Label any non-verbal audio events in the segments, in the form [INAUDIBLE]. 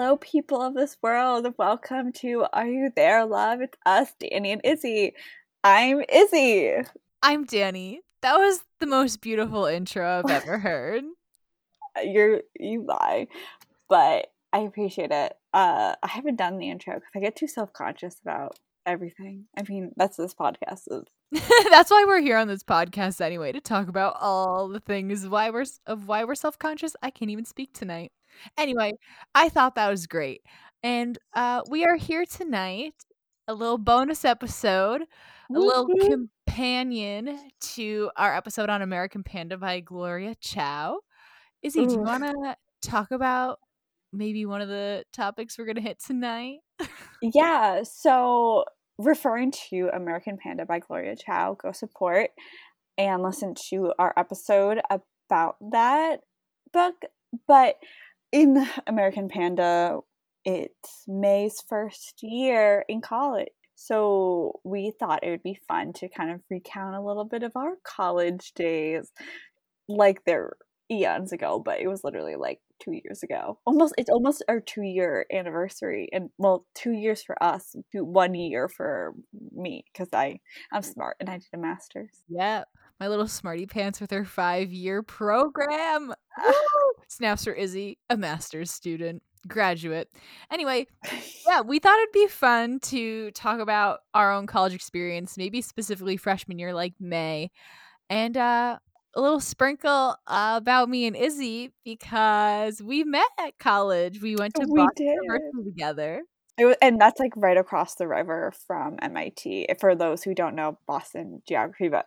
Hello, people of this world. Welcome to Are You There, Love? It's us, Danny and Izzy. I'm Izzy. I'm Danny. That was the most beautiful intro I've [LAUGHS] ever heard. You're you lie, but I appreciate it. Uh, I haven't done the intro because I get too self conscious about everything. I mean, that's this podcast is. [LAUGHS] That's why we're here on this podcast anyway to talk about all the things why we're of why we're self conscious. I can't even speak tonight. Anyway, I thought that was great, and uh, we are here tonight. A little bonus episode, a little companion to our episode on American Panda by Gloria Chao. Izzy, do you want to talk about maybe one of the topics we're going to hit tonight? Yeah, so referring to American Panda by Gloria Chao, go support and listen to our episode about that book. But in American Panda, it's May's first year in college. So we thought it would be fun to kind of recount a little bit of our college days like they're eons ago, but it was literally like two years ago. Almost it's almost our two year anniversary and well, two years for us, one year for me, because I I'm smart and I did a master's. Yeah, my little smarty pants with her five year program. Snaps for Izzy, a master's student, graduate. Anyway, [LAUGHS] yeah, we thought it'd be fun to talk about our own college experience, maybe specifically freshman year, like May, and uh, a little sprinkle uh, about me and Izzy because we met at college. We went to We Boston did. University together. It wa- and that's like right across the river from MIT. For those who don't know Boston geography, but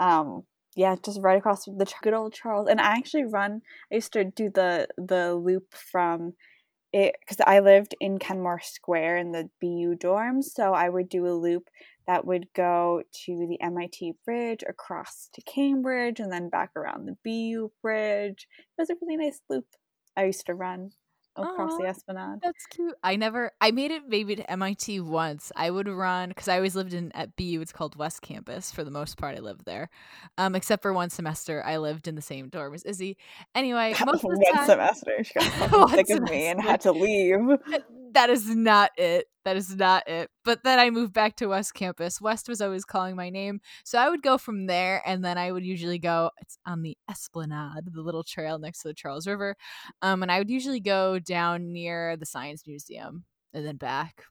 um, yeah, just right across the good old Charles. And I actually run. I used to do the the loop from it because I lived in Kenmore Square in the BU dorms, so I would do a loop that would go to the MIT bridge across to Cambridge and then back around the BU bridge. It was a really nice loop. I used to run across the Esplanade. That's cute. I never, I made it maybe to MIT once. I would run because I always lived in at BU. It's called West Campus. For the most part, I lived there, um, except for one semester I lived in the same dorm as Izzy. Anyway, [LAUGHS] most of the one time, semester. She got [LAUGHS] sick of me and had to leave. That is not it. That is not it. But then I moved back to West Campus. West was always calling my name. So I would go from there and then I would usually go it's on the Esplanade, the little trail next to the Charles River. Um and I would usually go down near the Science Museum and then back.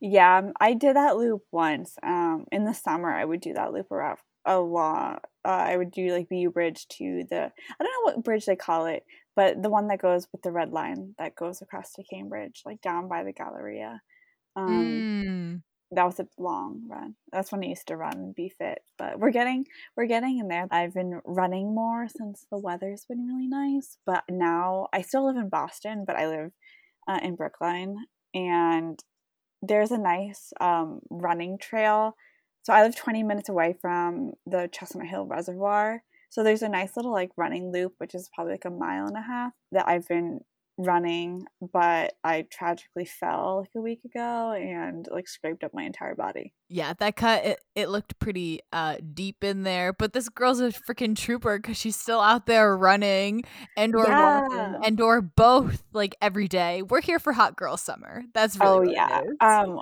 Yeah, I did that loop once. Um, in the summer, I would do that loop around a lot. Uh, I would do like BU Bridge to the I don't know what bridge they call it, but the one that goes with the red line that goes across to Cambridge, like down by the Galleria. Um, Mm. that was a long run. That's when I used to run and be fit. But we're getting we're getting in there. I've been running more since the weather's been really nice. But now I still live in Boston, but I live uh, in Brookline, and there's a nice um, running trail. So I live 20 minutes away from the Chestnut Hill Reservoir. So there's a nice little like running loop, which is probably like a mile and a half that I've been running, but I tragically fell like a week ago and like scraped up my entire body. Yeah, that cut it, it looked pretty uh deep in there, but this girl's a freaking trooper cuz she's still out there running and or Yeah. walking and or both like every day. We're here for hot girl summer. That's really oh what it yeah. is. Um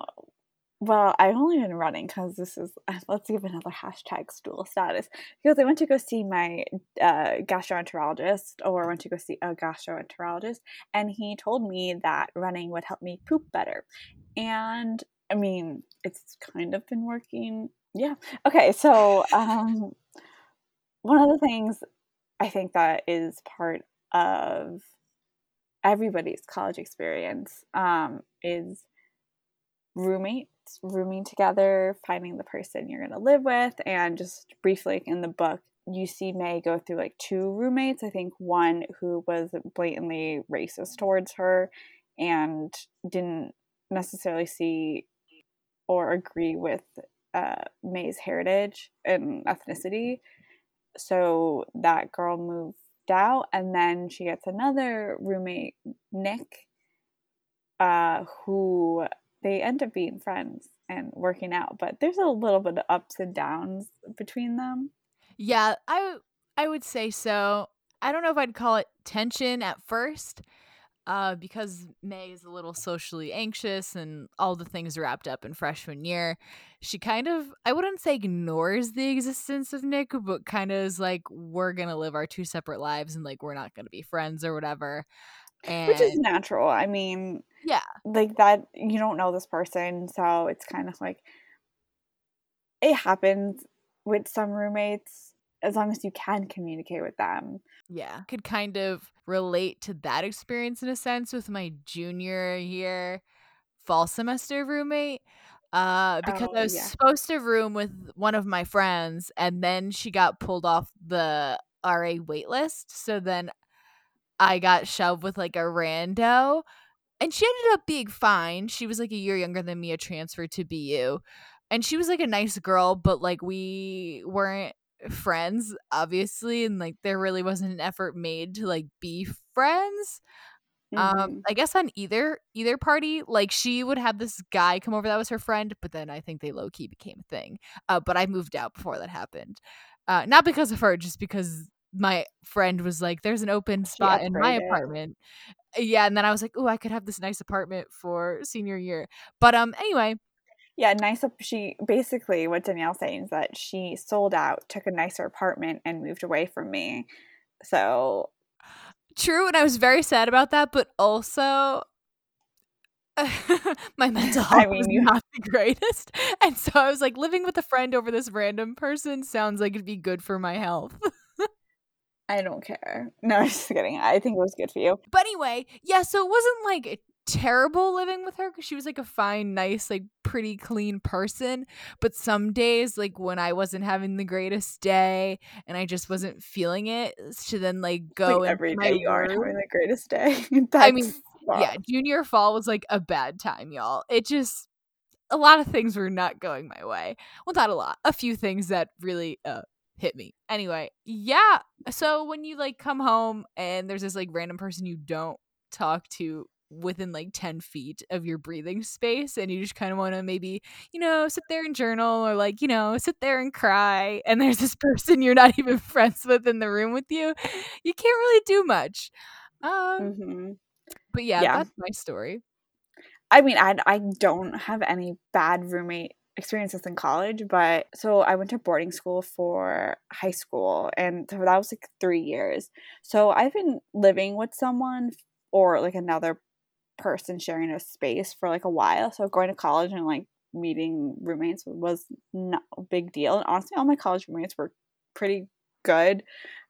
well, I've only been running because this is [LAUGHS] let's give another hashtag stool status because I went to go see my uh, gastroenterologist or went to go see a gastroenterologist, and he told me that running would help me poop better, and I mean it's kind of been working. Yeah. Okay. So [LAUGHS] um, one of the things I think that is part of everybody's college experience um, is roommates rooming together finding the person you're going to live with and just briefly in the book you see may go through like two roommates i think one who was blatantly racist towards her and didn't necessarily see or agree with uh, may's heritage and ethnicity. So that girl moved out and then she gets another roommate nick uh, who they end up being friends and working out but there's a little bit of ups and downs between them Yeah, I I would say so. I don't know if I'd call it tension at first. uh, because May is a little socially anxious and all the things wrapped up in freshman year, she kind of, I wouldn't say ignores the existence of Nick, but kind of is like, we're going to live our two separate lives and like, we're not going to be friends or whatever. And Which is natural. I mean, yeah, like that, you don't know this person. So it's kind of like, it happens with some roommates as long as you can communicate with them. yeah, could kind of relate to that experience in a sense with my junior year fall semester roommate. Uh, because Oh, I was yeah. supposed to room with one of my friends, and then she got pulled off the RA waitlist. So then I got shoved with like a rando, and she ended up being fine. She was like a year younger than me, a transfer to BU, and she was like a nice girl, but like we weren't friends, obviously, and like there really wasn't an effort made to like be friends. Um, Mhm. I guess on either either party, like she would have this guy come over that was her friend, but then I think they low key became a thing. Uh, but I moved out before that happened. Uh, not because of her, just because my friend was like, "There's an open spot in my apartment." Yeah, and then I was like, "Oh, I could have this nice apartment for senior year." But um, anyway, Yeah, nice. She basically what Danielle's saying is that she sold out, took a nicer apartment, and moved away from me. So true, and I was very sad about that, but also. [LAUGHS] my mental health I mean, was you- not the greatest, [LAUGHS] and so I was like, living with a friend over this random person sounds like it'd be good for my health. [LAUGHS] I don't care. No, [LAUGHS] I'm just kidding. I think it was good for you. But anyway, yeah, so it wasn't like terrible living with her because she was like a fine, nice, like pretty clean person. But some days, like when I wasn't having the greatest day and I just wasn't feeling it, to then like go like every my you aren't having the greatest day. [LAUGHS] I mean, wow. yeah, junior fall was like a bad time, y'all. It just a lot of things were not going my way. Well, not a lot. A few things that really uh hit me. Anyway, yeah. So when you like come home and there's this like random person you don't talk to within like 10 feet of your breathing space and you just kind of want to maybe you know sit there and journal or like you know sit there and cry and there's this [LAUGHS] person you're not even friends with in the room with you you can't really do much um hmm but yeah, Yeah. that's my story. I mean, I I don't have any bad roommate experiences in college, but so I went to boarding school for high school, and so that was like three years. So I've been living with someone or like another person sharing a space for like a while. So going to college and like meeting roommates was not a big deal. And honestly, all my college roommates were pretty good.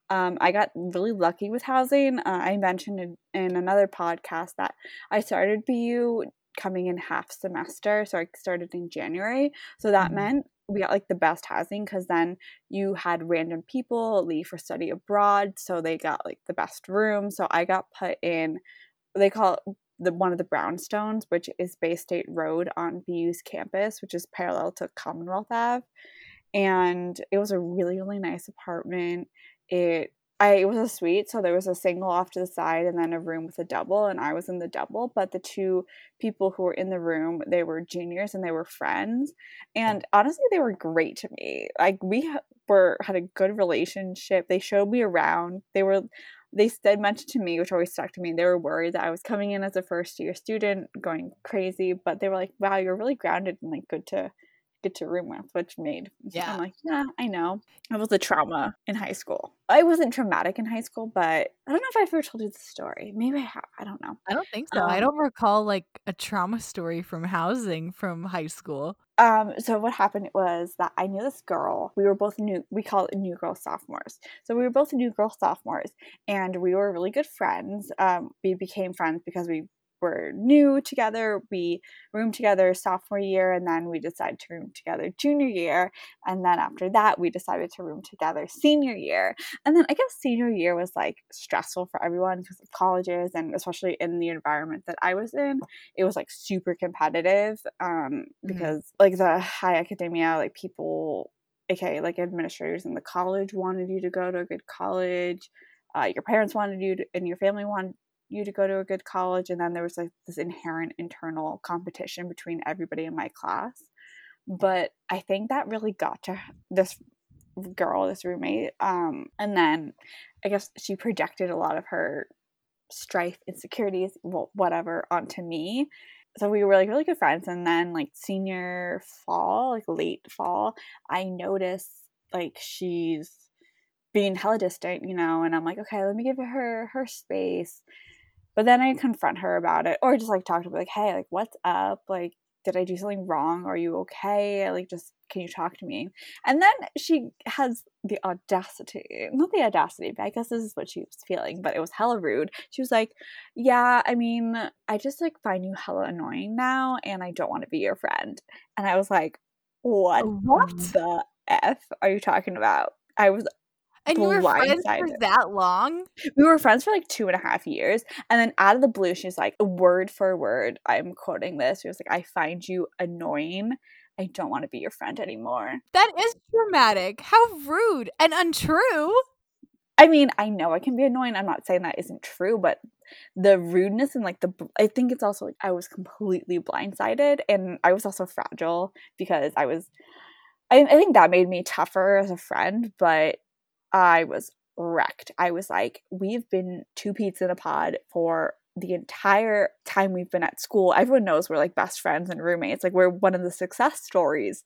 Um, I got really lucky with housing. Uh, I mentioned in, in another podcast that I started BU coming in half semester. So I started in January. So that Mhm. meant we got like the best housing because then you had random people leave for study abroad. So they got like the best room. So I got put in, they call it the one of the brownstones, which is Bay State Road on BU's campus, which is parallel to Commonwealth Ave. And it was a really, really nice apartment. It I was a suite, so there was a single off to the side and then a room with a double, and I was in the double. But the two people who were in the room, they were juniors and they were friends, and honestly, they were great to me. Like we were had a good relationship. They showed me around. They were they said mentioned to me, which always stuck to me. They were worried that I was coming in as a first year student, going crazy, but they were like, "Wow, you're really grounded and like good to." Good to room with, which made Yeah. I'm like, yeah, I know. It was a trauma in high school. I wasn't traumatic in high school, but I don't know if I've ever told you the story. Maybe I have. I don't know. I don't think so. I Um, don't recall like a trauma story from housing from high school. Um, so what happened was that I knew this girl. We were both new. We call it new girl sophomores. So we were both new girl sophomores, and we were really good friends. Um, we became friends because we were new together. We roomed together sophomore year, and then we decided to room together junior year. And then after that, we decided to room together senior year. And then I guess senior year was like stressful for everyone because of colleges, and especially in the environment that I was in it was like super competitive um Mhm. because like the high academia like people okay like administrators in the college wanted you to go to a good college uh, your parents wanted you to, and your family wanted you to go to a good college and then there was like this inherent internal competition between everybody in my class but i think that really got to this girl this roommate um and then i guess she projected a lot of her strife, insecurities, whatever onto me. So we were like really good friends. And then like senior fall, like late fall, I noticed like she's being hella distant, you know, and I'm like, okay, let me give her her space. But then I confront her about it, or just like talk to her, like, hey, like, what's up? Like, did I do something wrong? Are you okay? Like, just can you talk to me? And then she has the audacity, not the audacity, but I guess this is what she was feeling, but it was hella rude. She was like, Yeah, I mean, I just like find you hella annoying now and I don't want to be your friend. And I was like, What, what? the F are you talking about? I was and you were friends for that long? We were friends for like two and a half years. And then out of the blue, she's like, word for word, I'm quoting this. She was like, I find you annoying. I don't want to be your friend anymore. That is dramatic. How rude and untrue. I mean, I know I can be annoying. I'm not saying that isn't true, but the rudeness and like the, I think it's also like I was completely blindsided and I was also fragile because I was, I, I think that made me tougher as a friend, but I was wrecked. I was like, we've been two peas in a pod for the entire time we've been at school. Everyone knows we're like best friends and roommates. Like we're one of the success stories.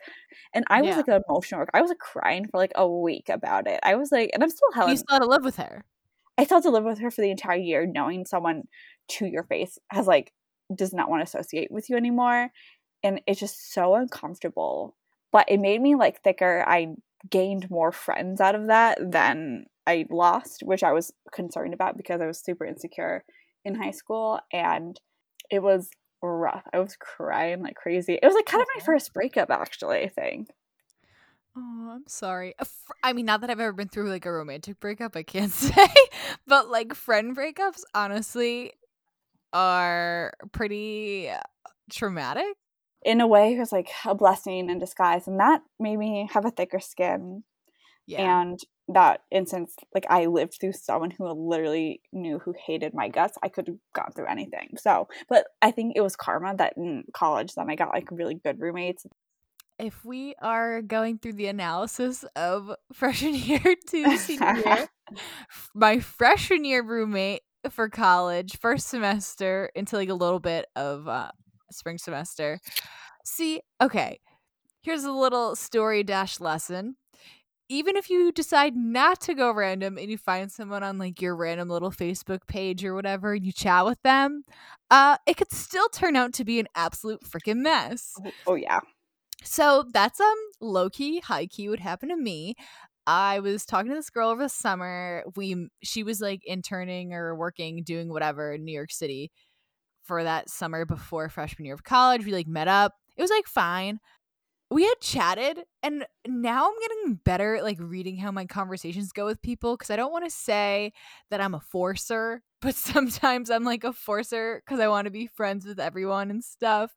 And I was yeah. like an emotional I was like crying for like a week about it. I was like, and I'm still hella. You still had to live with her. I still had to live with her for the entire year, knowing someone to your face has like does not want to associate with you anymore, and it's just so uncomfortable. But it made me like thicker. I gained more friends out of that than I lost, which I was concerned about because I was super insecure in high school and it was rough. I was crying like crazy. It was like kind of my mm-hmm. first breakup actually, I think. Oh, I'm sorry. I mean, not that I've ever been through like a romantic breakup, I can't [LAUGHS] say, but like friend breakups honestly are pretty traumatic in a way it was like a blessing in disguise and that made me have a thicker skin. Yeah. and that instance like i lived through someone who literally knew who hated my guts i could have gone through anything. So but i think it was karma that in college then i got like really good roommates. If we are going through the analysis of [LAUGHS] freshman year [LAUGHS] to senior year [LAUGHS] my freshman year roommate for college first semester into like a little bit of uh, spring semester. See, okay, here's a little story dash lesson. Even if you decide not to go random and you find someone on like your random little Facebook page or whatever and you chat with them, uh, it could still turn out to be an absolute freaking mess. Oh, oh yeah. So that's um low key, high key would happen to me. I was talking to this girl over the summer. We she was like interning or working, doing whatever in New York City for that summer before freshman year of college. We like met up. It was like fine. We had chatted and now I'm getting better at like reading how my conversations go with people because I don't want to say that I'm a forcer, [LAUGHS] but sometimes I'm like a forcer because I want to be friends with everyone and stuff.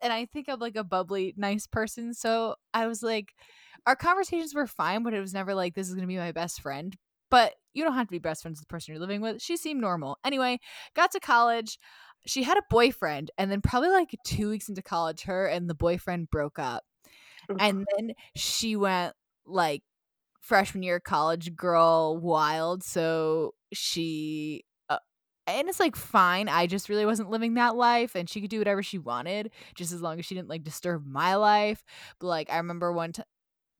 And I think I'm like a bubbly, nice person. So I was like, our conversations were fine, but it was never like, this is going to be my best friend. But you don't have to be best friends with the person you're living with. She seemed normal. Anyway, got to college she had a boyfriend and then probably like two weeks into college her and the boyfriend broke up. And then she went like freshman year college girl wild so she uh, and it's like fine i just really wasn't living that life and she could do whatever she wanted just as long as she didn't like disturb my life. But like i remember one t-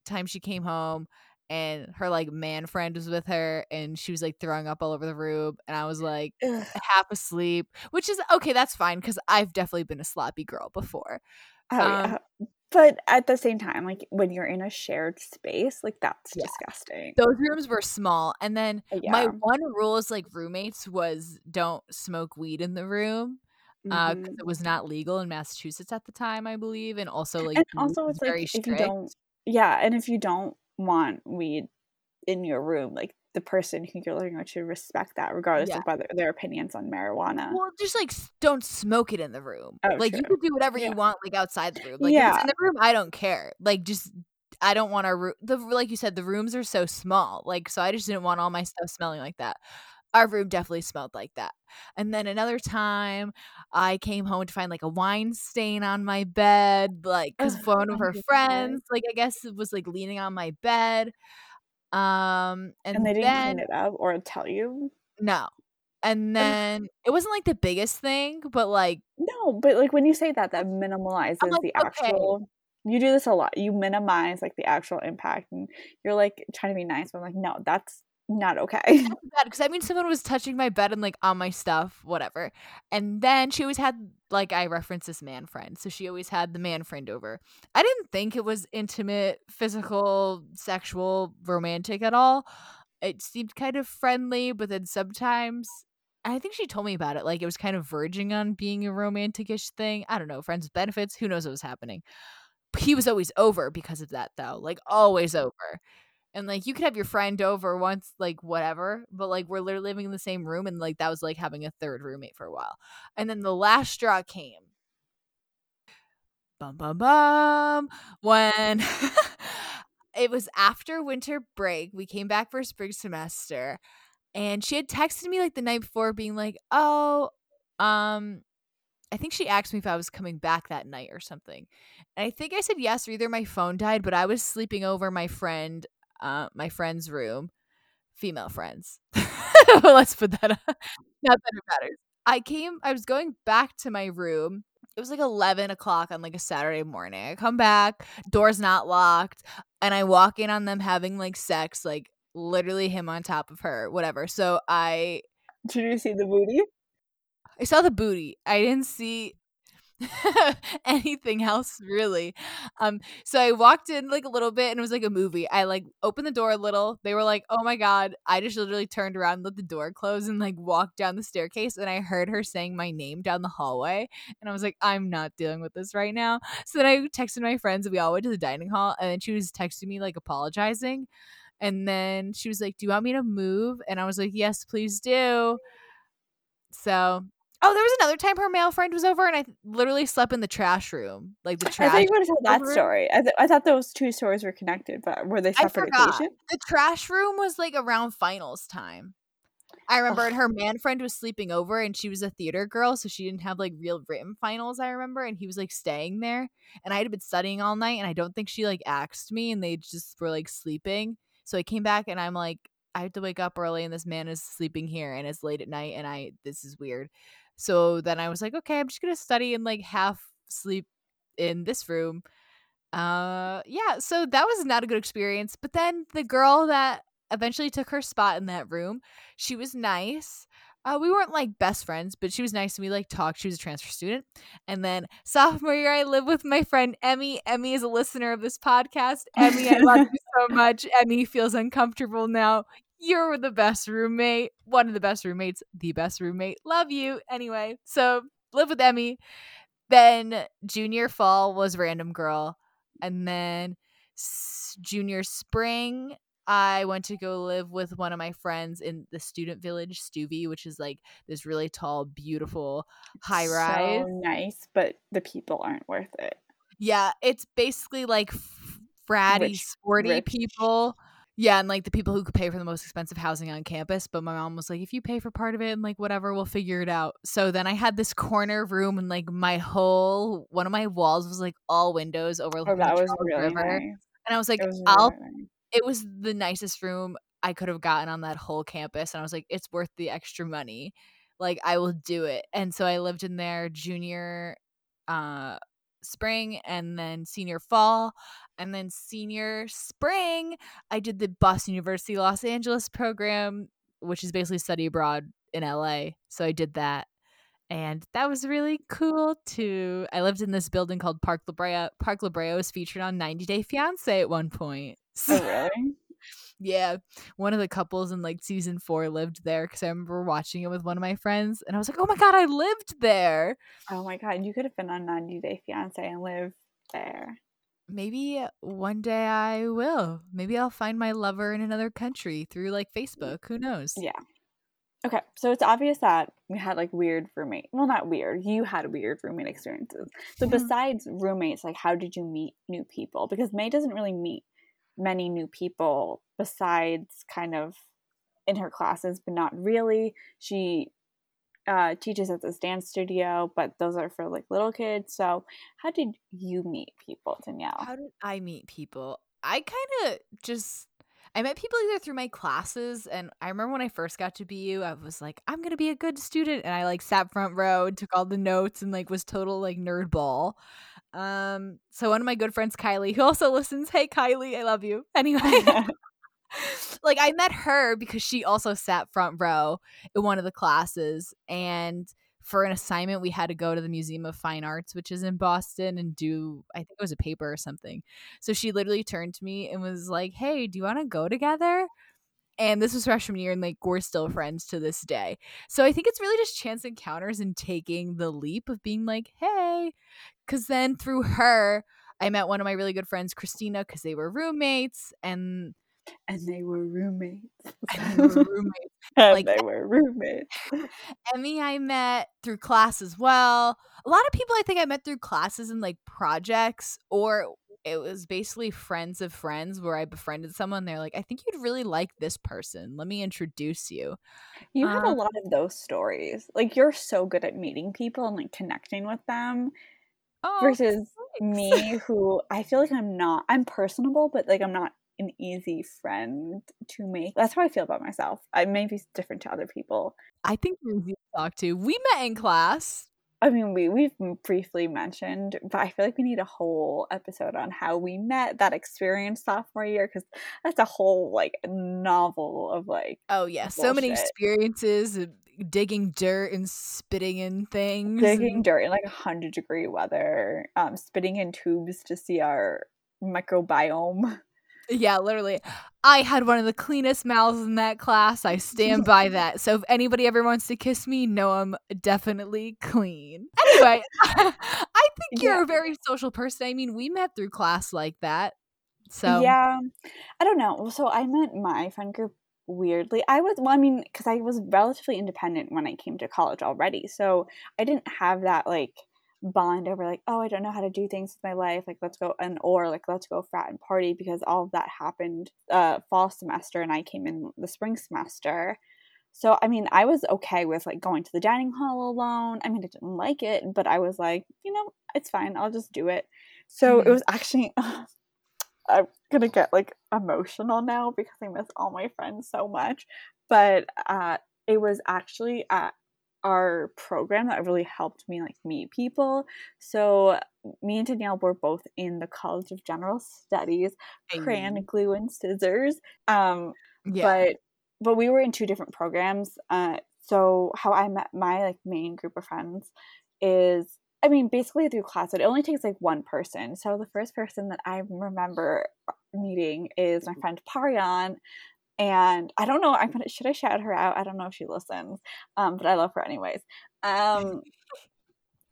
time she came home and her like man friend was with her and she was like throwing up all over the room and i was like Ugh. half asleep which is okay that's fine because i've definitely been a sloppy girl before oh, um, yeah. but at the same time like when you're in a shared space like that's yeah. disgusting those rooms were small and then yeah. my one rule is like roommates was don't smoke weed in the room because uh, mm-hmm. it was not legal in Massachusetts at the time, I believe, and also like and also it's like strict. if you don't, yeah, and if you don't want weed in your room, like the person who you're living with should respect that, regardless yeah. of whether their opinions on marijuana. Well, just like don't smoke it in the room. Oh, like true. you can do whatever yeah. you want, like outside the room. Like yeah. in the room, I don't care. Like just I don't want our room. The like you said, the rooms are so small. Like so, I just didn't want all my stuff smelling like that. Our room definitely smelled like that. And then another time, I came home to find like a wine stain on my bed, like because one of her friends, like I guess, it was like leaning on my bed. Um, and, and they didn't then, clean it up or tell you. No, And then it wasn't like the biggest thing, but like No, but like when you say that, that minimalizes like, the okay. actual. You do this a lot. You minimize like the actual impact, and you're like trying to be nice, but I'm like, no, that's not okay. [LAUGHS] because I mean, someone was touching my bed and like on my stuff, whatever. And then she always had like I referenced this man friend, so she always had the man friend over. I didn't think it was intimate, physical, sexual, romantic at all. It seemed kind of friendly, but then sometimes I think she told me about it. Like it was kind of verging on being a romantic-ish thing. I don't know, friends with benefits. Who knows what was happening? He was always over because of that, though. Like always over. And like you could have your friend over once, like whatever, but like we're literally living in the same room, and like that was like having a third roommate for a while. And then the last straw came. Bum bum bum. When [LAUGHS] it was after winter break, we came back for spring semester, and she had texted me like the night before, being like, "Oh, um, I think she asked me if I was coming back that night or something. And I think I said yes, or either my phone died, but I was sleeping over my friend, uh, my friend's room, female friends. [LAUGHS] Let's put that up. [LAUGHS] Not that it matters. I came, I was going back to my room. It was like 11 o'clock on like a Saturday morning. I come back, door's not locked, and I walk in on them having like sex, like literally him on top of her, whatever. So I Did you see the booty? I saw the booty. I didn't see [LAUGHS] anything else really. Um so I walked in like a little bit and it was like a movie. I like opened the door a little. They were like, "Oh my god." I just literally turned around, let the door close and like walked down the staircase and I heard her saying my name down the hallway and I was like, "I'm not dealing with this right now." So then I texted my friends and we all went to the dining hall and then she was texting me like apologizing. And then she was like, "Do you want me to move?" And I was like, "Yes, please do." So Oh, there was another time her male friend was over, and I literally slept in the trash room, like the trash. I thought you were going to tell that room. story. I, th- I thought those two stories were connected, but were they I separate forgot. occasions? The trash room was like around finals time. I remember and her man friend was sleeping over, and she was a theater girl, so she didn't have like real written finals. I remember, and he was like staying there, and I had been studying all night, and I don't think she like asked me, and they just were like sleeping. So I came back, and I'm like, I have to wake up early, and this man is sleeping here, and it's late at night, and I this is weird. So then I was like, okay, I'm just gonna study and like half sleep in this room. Uh yeah, so that was not a good experience. But then the girl that eventually took her spot in that room, she was nice. Uh, we weren't like best friends, but she was nice and we like talked. She was a transfer student. And then sophomore year, I live with my friend Emmy. Emmy is a listener of this podcast. Emmy, I love you [LAUGHS] so much. Emmy feels uncomfortable now. You're the best roommate, one of the best roommates, the best roommate. Love you. Anyway, so live with Emmy. Then junior fall was random girl. And then s- junior spring, I went to go live with one of my friends in the student village, Stuvie, which is like this really tall, beautiful high rise. So nice, but the people aren't worth it. Yeah, it's basically like f- fratty, Rich- sporty rich. people. Yeah, and like the people who could pay for the most expensive housing on campus. But my mom was like, if you pay for part of it and like whatever, we'll figure it out. So then I had this corner room and like my whole one of my walls was like all windows Oh, overlooking that the was really River. nice. And I was like, It was I'll nice. it was the nicest room I could have gotten on that whole campus. And I was like, it's worth the extra money. Like, I will do it. And so I lived in there junior uh spring and then senior fall. And then senior spring, I did the Boston University Los Angeles program, which is basically study abroad in LA. So I did that. And that was really cool too. I lived in this building called Park La Brea. Park La Brea was featured on 90 Day Fiance at one point. [LAUGHS] Oh, really? Yeah, one of the couples in like season four lived there because I remember watching it with one of my friends, and I was like, "Oh my god, I lived there." Oh my god, you could have been on 90 Day Fiance and lived there. Maybe one day I will. Maybe I'll find my lover in another country through like Facebook. Who knows? Yeah. Okay, so it's obvious that we had like weird roommate. Well, not weird. You had weird roommate experiences. So Mhm. besides roommates, like how did you meet new people? Because May doesn't really meet many new people besides kind of in her classes, but not really. She uh, teaches at this dance studio, but those are for like little kids. So how did you meet people, Danielle? How did I meet people? I kind of just I met people either through my classes, and I remember when I first got to BU, I was like, I'm gonna be a good student, and I like sat front row, took all the notes, and like was total like nerd ball. Um, so one of my good friends, Kylie, who also [LAUGHS] listens, hey Kylie, I love you. Anyway. [LAUGHS] [LAUGHS] [LAUGHS] like I met her because she also sat front row in one of the classes and for an assignment we had to go to the Museum of Fine Arts which is in Boston and do I think it was a paper or something. So she literally turned to me and was like, "Hey, do you want to go together?" And this was freshman year and like we're still friends to this day. So I think it's really just chance encounters and taking the leap of being like, "Hey." Cuz then through her I met one of my really good friends, Christina, because they were roommates, and and they were roommates. [LAUGHS] And they were roommates. and like, they were roommates. [LAUGHS] Emmy, I met through class as well. A lot of people I think I met through classes and like projects, or it was basically friends of friends where I befriended someone. They're like, I think you'd really like this person. Let me introduce you. You have um, a lot of those stories. Like, you're so good at meeting people and like connecting with them. Oh, versus me, who I feel like I'm not, I'm personable, but like I'm not an easy friend to make. That's how I feel about myself. I may be different to other people. I think you're easy to talk to. We met in class. I mean, we we've briefly mentioned, but I feel like we need a whole episode on how we met that experience sophomore year because that's a whole like novel of like. Oh yeah, bullshit. so many experiences, digging dirt and spitting in things, digging dirt in like hundred degree weather, um, spitting in tubes to see our microbiome. [LAUGHS] Yeah, literally. I had one of the cleanest mouths in that class. I stand by [LAUGHS] that. So if anybody ever wants to kiss me, know I'm definitely clean. Anyway, [LAUGHS] I think you're yeah. a very social person. I mean, we met through class like that. So Yeah. I don't know. So I met my friend group weirdly. I was well, I mean, because I was relatively independent when I came to college already. So I didn't have that like bond over like oh i don't know how to do things with my life like let's go and or like let's go frat and party because all of that happened uh fall semester and i came in the spring semester. So i mean i was okay with like going to the dining hall alone. I mean i didn't like it but i was like you know it's fine i'll just do it. So mm-hmm. it was actually [LAUGHS] i'm gonna get like emotional now because i miss all my friends so much. But uh it was actually at our program that really helped me like meet people. So me and Danielle were both in the College of General Studies, crayon, glue, and scissors. Um, yeah. but but we were in two different programs. Uh, so how I met my like main group of friends is I mean basically through class. It only takes like one person. So the first person that I remember meeting is my friend Parian and I don't know. I'm gonna should I shout her out? I don't know if she listens, um, but I love her anyways. Um,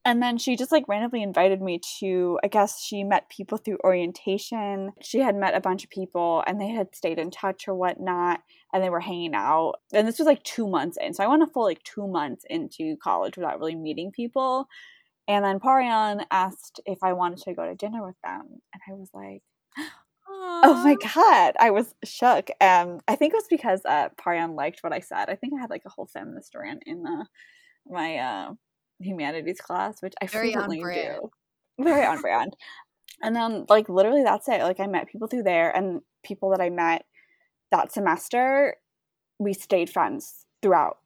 and then she just like randomly invited me to. I guess she met people through orientation. She had met a bunch of people, and they had stayed in touch or whatnot, and they were hanging out. And this was like two months in, so I went a full like two months into college without really meeting people. And then Parian asked if I wanted to go to dinner with them, and I was like. Oh my god, I was shook. Um, I think it was because uh, Parian liked what I said. I think I had like a whole feminist rant in uh, my uh, humanities class, which I Very frequently do. Very on brand. And then, like, literally, that's it. Like, I met people through there, and people that I met that semester, we stayed friends throughout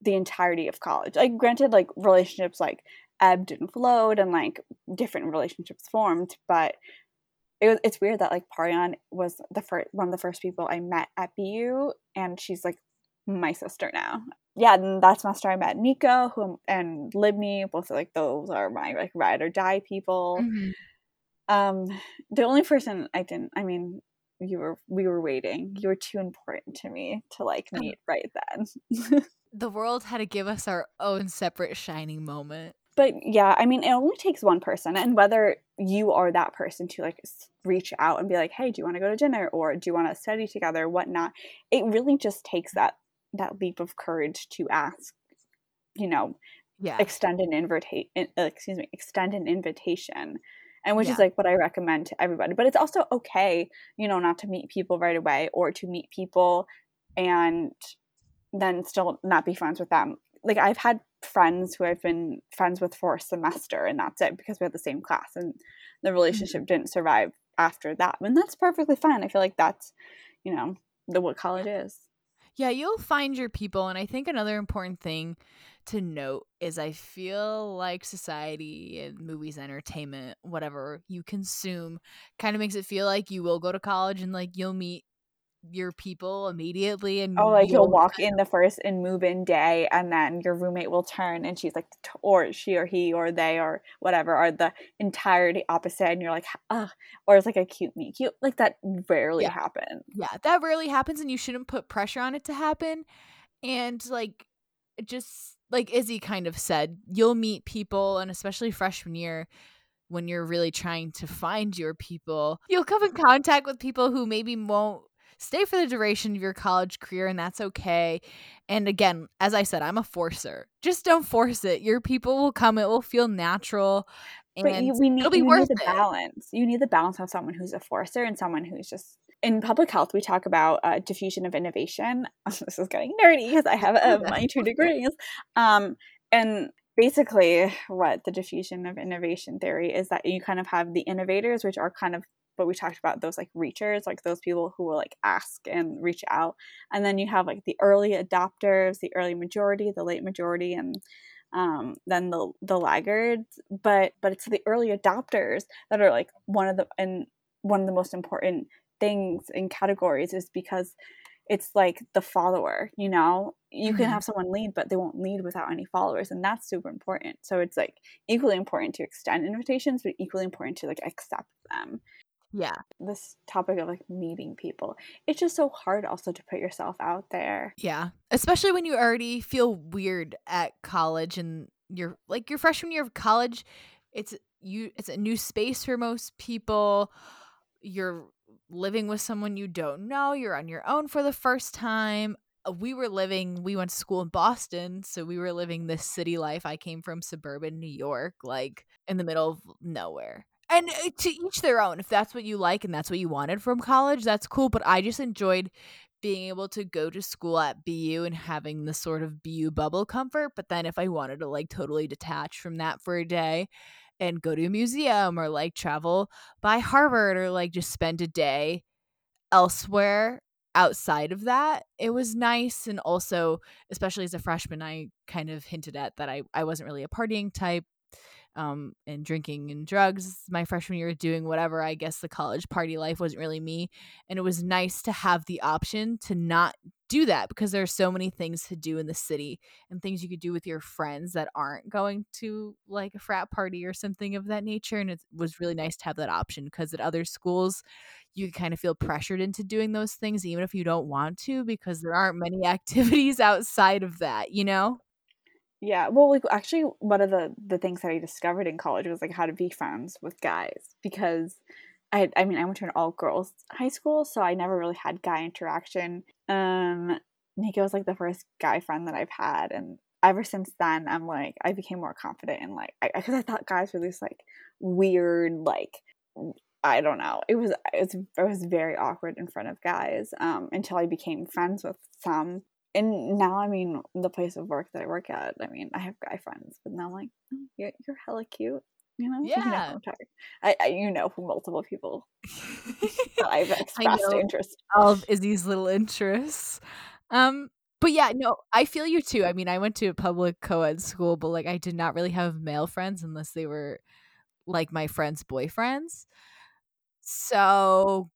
the entirety of college. Like, granted, like relationships like ebbed and flowed, and like different relationships formed, but it was it's weird that like Parian was the first one of the first people I met at BU and she's like my sister now. Yeah, and that semester I met Nico who and Libney, both like those are my like ride or die people. Mm-hmm. Um the only person I didn't I mean you were we were waiting. You were too important to me to like meet right then. [LAUGHS] the world had to give us our own separate shining moment but yeah, I mean, it only takes one person, and whether you are that person to like reach out and be like, "Hey, do you want to go to dinner?" or "Do you want to study together?" Whatnot. It really just takes that that leap of courage to ask. You know, yeah, extend an invitation. Uh, excuse me, extend an invitation, and which yeah. is like what I recommend to everybody. But it's also okay, you know, not to meet people right away or to meet people and then still not be friends with them. Like I've had friends who I've been friends with for a semester and that's it because we had the same class and the relationship mm-hmm. didn't survive after that. And that's perfectly fine. I feel like that's, you know, the what college is. Yeah, you'll find your people. And I think another important thing to note is I feel like society and movies, entertainment, whatever you consume kind of makes it feel like you will go to college and like you'll meet your people immediately and oh like you'll walk in the first and move in day and then your roommate will turn and she's like or she or he or they or whatever are the entirety opposite and you're like Ugh. or it's like a cute me cute like that rarely yeah. happens yeah that rarely happens and you shouldn't put pressure on it to happen and like just like izzy kind of said you'll meet people and especially freshman year when you're really trying to find your people you'll come in contact with people who maybe won't stay for the duration of your college career and that's okay. And again, as I said, I'm a forcer. Just don't force it. Your people will come. It will feel natural. And but you, we need, it'll be worth need the it. balance. You need the balance of someone who's a forcer and someone who's just in public health, we talk about uh, diffusion of innovation. [LAUGHS] this is getting nerdy because I have uh, my two [LAUGHS] degrees. Um, and basically, what the diffusion of innovation theory is that you kind of have the innovators, which are kind of but we talked about those like reachers, like those people who will like ask and reach out. And then you have like the early adopters, the early majority, the late majority, and um, then the the laggards. But but it's the early adopters that are like one of the and one of the most important things in categories is because it's like the follower you know you mm-hmm. can have someone lead but they won't lead without any followers and that's super important so it's like equally important to extend invitations but equally important to like accept them yeah. This topic of like meeting people. It's just so hard also to put yourself out there. Yeah. Especially when you already feel weird at college and you're like your freshman year of college, it's you it's a new space for most people. You're living with someone you don't know, you're on your own for the first time. Uh, we were living we went to school in Boston, so we were living this city life. I came from suburban New York, like in the middle of nowhere and uh, to each their own if that's what you like and that's what you wanted from college that's cool but i just enjoyed being able to go to school at BU and having the sort of BU bubble comfort but then if i wanted to like totally detach from that for a day and go to a museum or like travel by harvard or like just spend a day elsewhere outside of that it was nice. And also especially as a freshman i kind of hinted at that i, I wasn't really a partying type um, and drinking and drugs my freshman year, doing whatever. I guess the college party life wasn't really me. And it was nice to have the option to not do that because there are so many things to do in the city and things you could do with your friends that aren't going to like a frat party or something of that nature. And it was really nice to have that option because at other schools, you kind of feel pressured into doing those things even if you don't want to because there aren't many [LAUGHS] activities outside of that, you know? Yeah, well, like actually, one of the the things that I discovered in college was like how to be friends with guys because I I mean I went to an all girls high school, so I never really had guy interaction. Um, Nico was like the first guy friend that I've had, and ever since then, I'm like I became more confident in like because I, I thought guys were this like weird like I don't know. It was it was it was very awkward in front of guys um, until I became friends with some and now I mean the place of work that I work at, I mean I have guy friends, but now I'm like oh, you're you're hella cute, you know. Yeah, [LAUGHS] you know, I, I you know from multiple people [LAUGHS] I've expressed interest. [LAUGHS] Of Izzy's little interests. Um, but yeah, no, I feel you too. I mean, I went to a public co-ed school, but like I did not really have male friends unless they were like my friends' boyfriends. So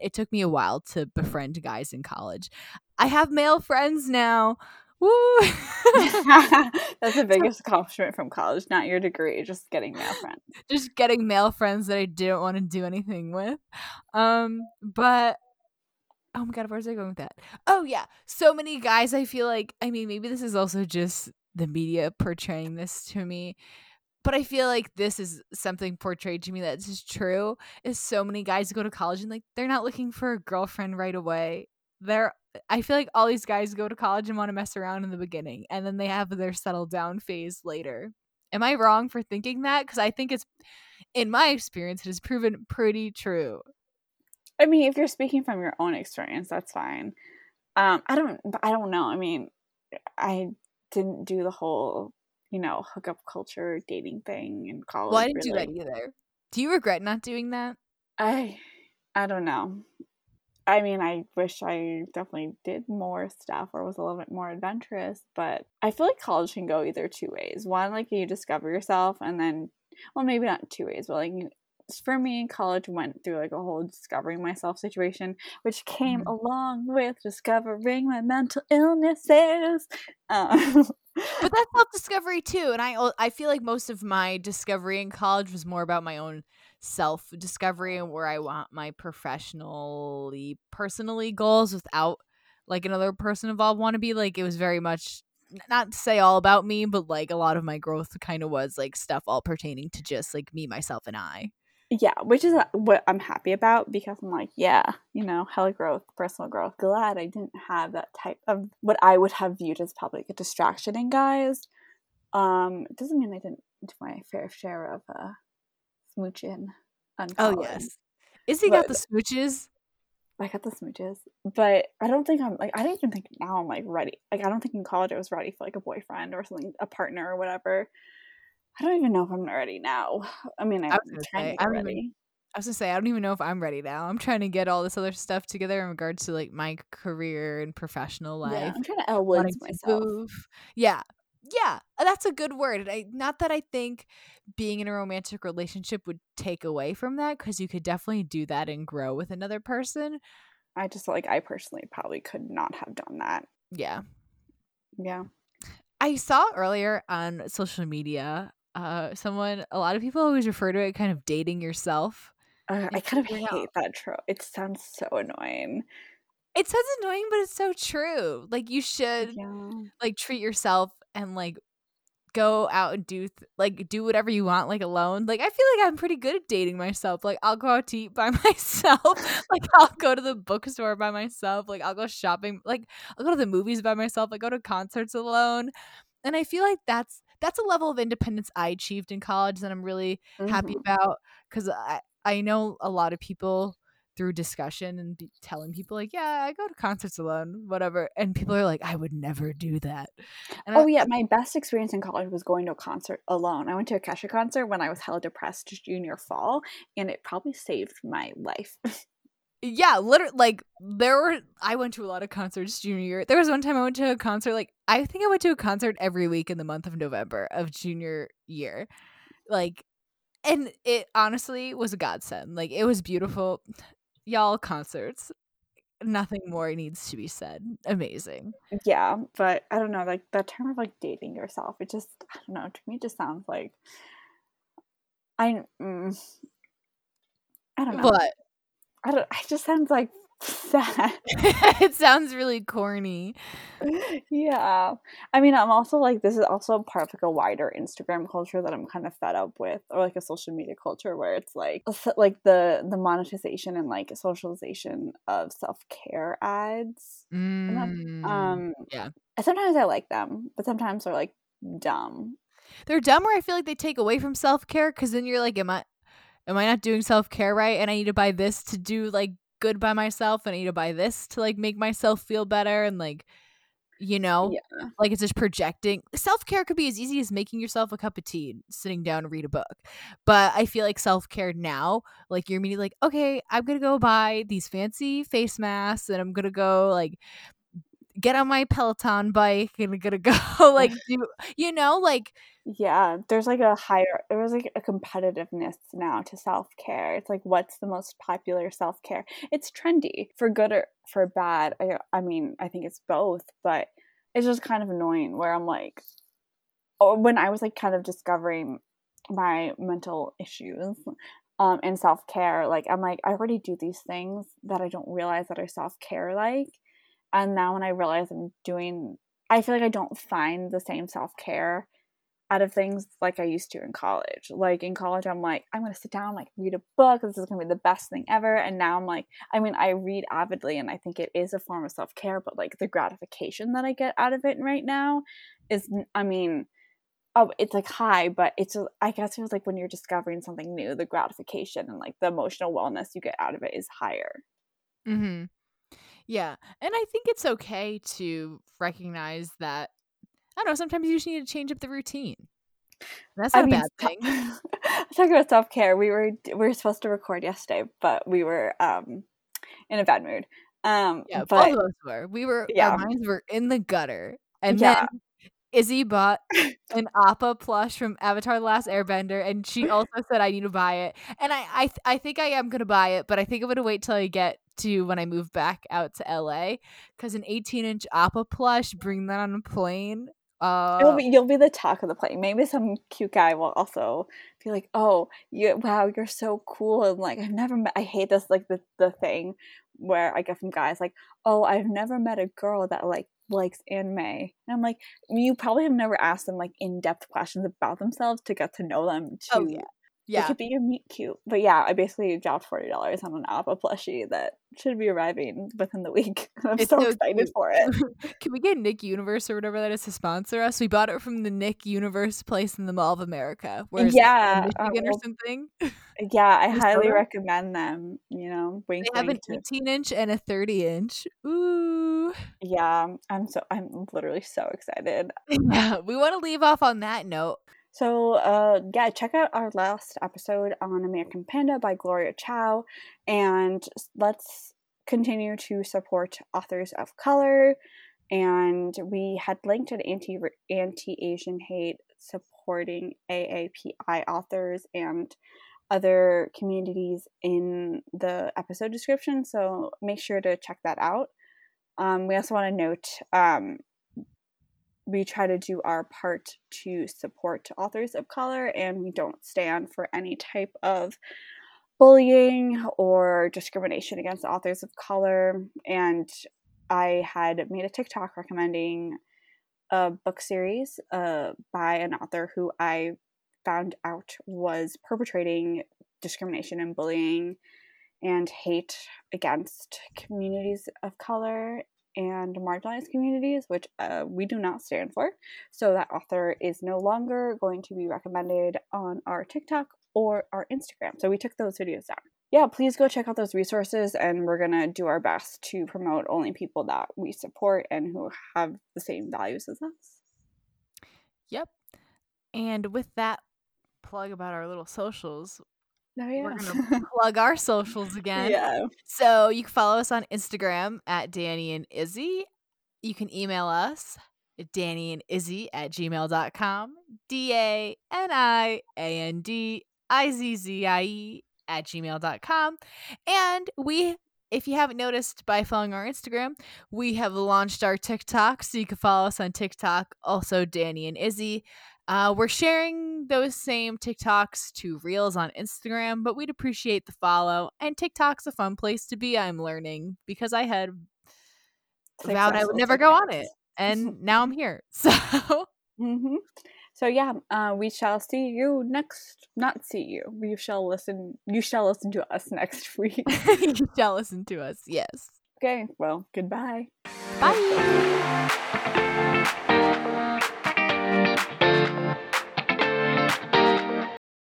it took me a while to befriend guys in college. I have male friends now. Woo! [LAUGHS] That's the [LAUGHS] biggest accomplishment from college, not your degree, just getting male friends. Just getting male friends that I didn't want to do anything with. Um, but oh my god, where's I going with that? Oh yeah, so many guys. I feel like I mean, maybe this is also just the media portraying this to me but I feel like this is something portrayed to me that's just true. Is so many guys go to college and like they're not looking for a girlfriend right away. They're I feel like all these guys go to college and want to mess around in the beginning and then they have their settle down phase later. Am I wrong for thinking that? Because I think it's in my experience it has proven pretty true. I mean, if you're speaking from your own experience, that's fine. Um, I don't I don't know. I mean, I didn't do the whole you know, hookup culture dating thing in college. Well, I didn't really. do that either. Do you regret not doing that? I I don't know. I mean, I wish I definitely did more stuff or was a little bit more adventurous, but I feel like college can go either two ways. One, like you discover yourself, and then, well, maybe not two ways, but like for me, college went through like a whole discovering myself situation, which came mm-hmm. along with discovering my mental illnesses. Um, [LAUGHS] but that's self discovery too, and I I feel like most of my discovery in college was more about my own self discovery and where I want my professionally personally goals without like another person involved want to be like it was very much not to say all about me but like a lot of my growth kind of was like stuff all pertaining to just like me myself and I yeah which is what I'm happy about because I'm like yeah you know hella growth personal growth glad I didn't have that type of what I would have viewed as probably a distraction in guys um it doesn't mean I didn't do my fair share of uh smooching. Oh yes, is he got the smooches? I got the smooches, but I don't think I'm like I don't even think now I'm like ready. Like I don't think in college I was ready for like a boyfriend or something, a partner or whatever. I don't even know if I'm ready now. I mean, I'm I trying say, to get ready. Even, I was gonna say I don't even know if I'm ready now. I'm trying to get all this other stuff together in regards to like my career and professional life. Yeah, I'm trying to Elle Woods myself. Move. Yeah, yeah, that's a good word. I not that I think being in a romantic relationship would take away from that because you could definitely do that and grow with another person. I just like I personally probably could not have done that. Yeah. Yeah. I saw earlier on social media uh someone a lot of people always refer to it kind of dating yourself. Uh, I kind of hate out. that trope. It sounds so annoying. It sounds annoying, but it's so true. Like you should yeah. like treat yourself and like go out and do th- like do whatever you want like alone like i feel like i'm pretty good at dating myself like i'll go out to eat by [LAUGHS] myself [LAUGHS] like i'll go to the bookstore by myself like i'll go shopping like i'll go to the movies by myself i go to concerts alone and i feel like that's that's a level of independence i achieved in college that i'm really mm-hmm. happy about because i i know a lot of people through discussion and telling people like yeah i go to concerts alone whatever and people are like i would never do that and oh I, yeah my best experience in college was going to a concert alone i went to a kesha concert when i was hella depressed junior fall and it probably saved my life [LAUGHS] yeah literally like there were i went to a lot of concerts junior year. There was one time i went to a concert like i think i went to a concert every week in the month of november of junior year. Like and it honestly was a godsend. Like it was beautiful. Y'all concerts nothing more needs to be said. Amazing. Yeah but i don't know like the term of like dating yourself it just i don't know to me it just sounds like i mm, i don't know. What i don't it just sounds like sad. [LAUGHS] it sounds really corny. Yeah. I mean, I'm also like, this is also part of like a wider Instagram culture that I'm kind of fed up with, or like a social media culture where it's like, like the the monetization and like socialization of self care ads. Mm, um, yeah. Sometimes I like them, but sometimes they're like dumb. They're dumb where I feel like they take away from self care because then you're like, am I, am I not doing self care right? And I need to buy this to do like good by myself and I need to buy this to like make myself feel better and like you know yeah. like it's just projecting self-care could be as easy as making yourself a cup of tea sitting down and read a book but i feel like self-care now like you're immediately like okay i'm gonna go buy these fancy face masks and i'm gonna go like get on my peloton bike and gonna [LAUGHS] go like [LAUGHS] do you know like yeah, there's like a higher there's like a competitiveness now to self-care. It's like what's the most popular self-care? It's trendy for good or for bad. I I mean, I think it's both, but it's just kind of annoying where I'm like or when I was like kind of discovering my mental issues um in self-care, like I'm like I already do these things that I don't realize that are self-care like. And now when I realize I'm doing I feel like I don't find the same self-care out of things like I used to in college. Like in college, I'm like, I'm gonna sit down, like read a book. This is gonna be the best thing ever. And now I'm like, I mean, I read avidly, and I think it is a form of self care. But like the gratification that I get out of it right now is, I mean, oh, it's like high, but it's I guess it was like when you're discovering something new, the gratification and like the emotional wellness you get out of it is higher. Mm hmm. Yeah, and I think it's okay to recognize that I don't know. Sometimes you just need to change up the routine. That's not I a mean, bad thing. [LAUGHS] talking about self care, we were we were supposed to record yesterday, but we were um in a bad mood. Um, Yeah, but both of us were. We were Yeah. our minds were in the gutter. And Yeah. then Izzie bought [LAUGHS] an Appa plush from Avatar The Last Airbender and she also said I need to buy it. And I I, th- I think I am gonna buy it, but I think I'm gonna wait till I get to when I move back out to LA. Cause an 18 inch Appa plush, bring that on a plane. Uh You'll be, you'll be the talk of the plane. Maybe some cute guy will also be like, "Oh, you wow, you're so cool." And like, I've never met. I hate this like the the thing where I get from guys like, "Oh, I've never met a girl that like likes anime." And I'm like, you probably have never asked them like in depth questions about themselves to get to know them. To Oh, yeah. Yeah. could be your meet cute. But yeah, I basically dropped forty dollars on an Appa plushie that should be arriving within the week. [LAUGHS] I'm It's so, so excited for it. [LAUGHS] Can we get Nick Universe or whatever that is to sponsor us? We bought it from the Nick Universe place in the Mall of America. Where it? Yeah, uh, Michigan well, or something. [LAUGHS] Yeah, I highly recommend them. You know, wink, They have an. To, 18 inch and a 30 inch. Ooh. yeah, I'm so I'm literally so excited. Yeah, we want to leave off on that note. So, uh, yeah, check out our last episode on American Panda by Gloria Chao, and let's continue to support authors of color. And we had linked an anti anti Asian hate supporting AAPI authors and other communities in the episode description. So make sure to check that out. Um, we also want to note um, we try to do our part to support authors of color, and we don't stand for any type of bullying or discrimination against authors of color. And I had made a TikTok recommending a book series uh, by an author who I found out was perpetrating discrimination and bullying and hate against communities of color and marginalized communities, which uh, we do not stand for. So that author is no longer going to be recommended on our TikTok or our Instagram. So we took those videos down. Yeah, please go check out those resources, and we're gonna do our best to promote only people that we support and who have the same values as us. Yep. And with that plug about our little socials, Oh we're yeah. going [LAUGHS] to plug our socials again. yeah. So you can follow us on Instagram at Dani and Izzie. You can email us at Dani and Izzie at gmail.com. D A N I A N D I Z Z I E at gmail.com. And we, if you haven't noticed by following our Instagram, we have launched our TikTok. So you can follow us on TikTok, also Dani and Izzie. Uh, we're sharing those same TikToks to Reels on Instagram, but we'd appreciate the follow. And TikTok's a fun place to be, I'm learning, because I had vowed I would never go on it. And [LAUGHS] now I'm here. [LAUGHS] So hmm So yeah, uh, we shall see you next. Not see you. We shall listen. You shall listen to us [LAUGHS] next week. you shall listen to us. Yes. okay. Well, goodbye. Bye.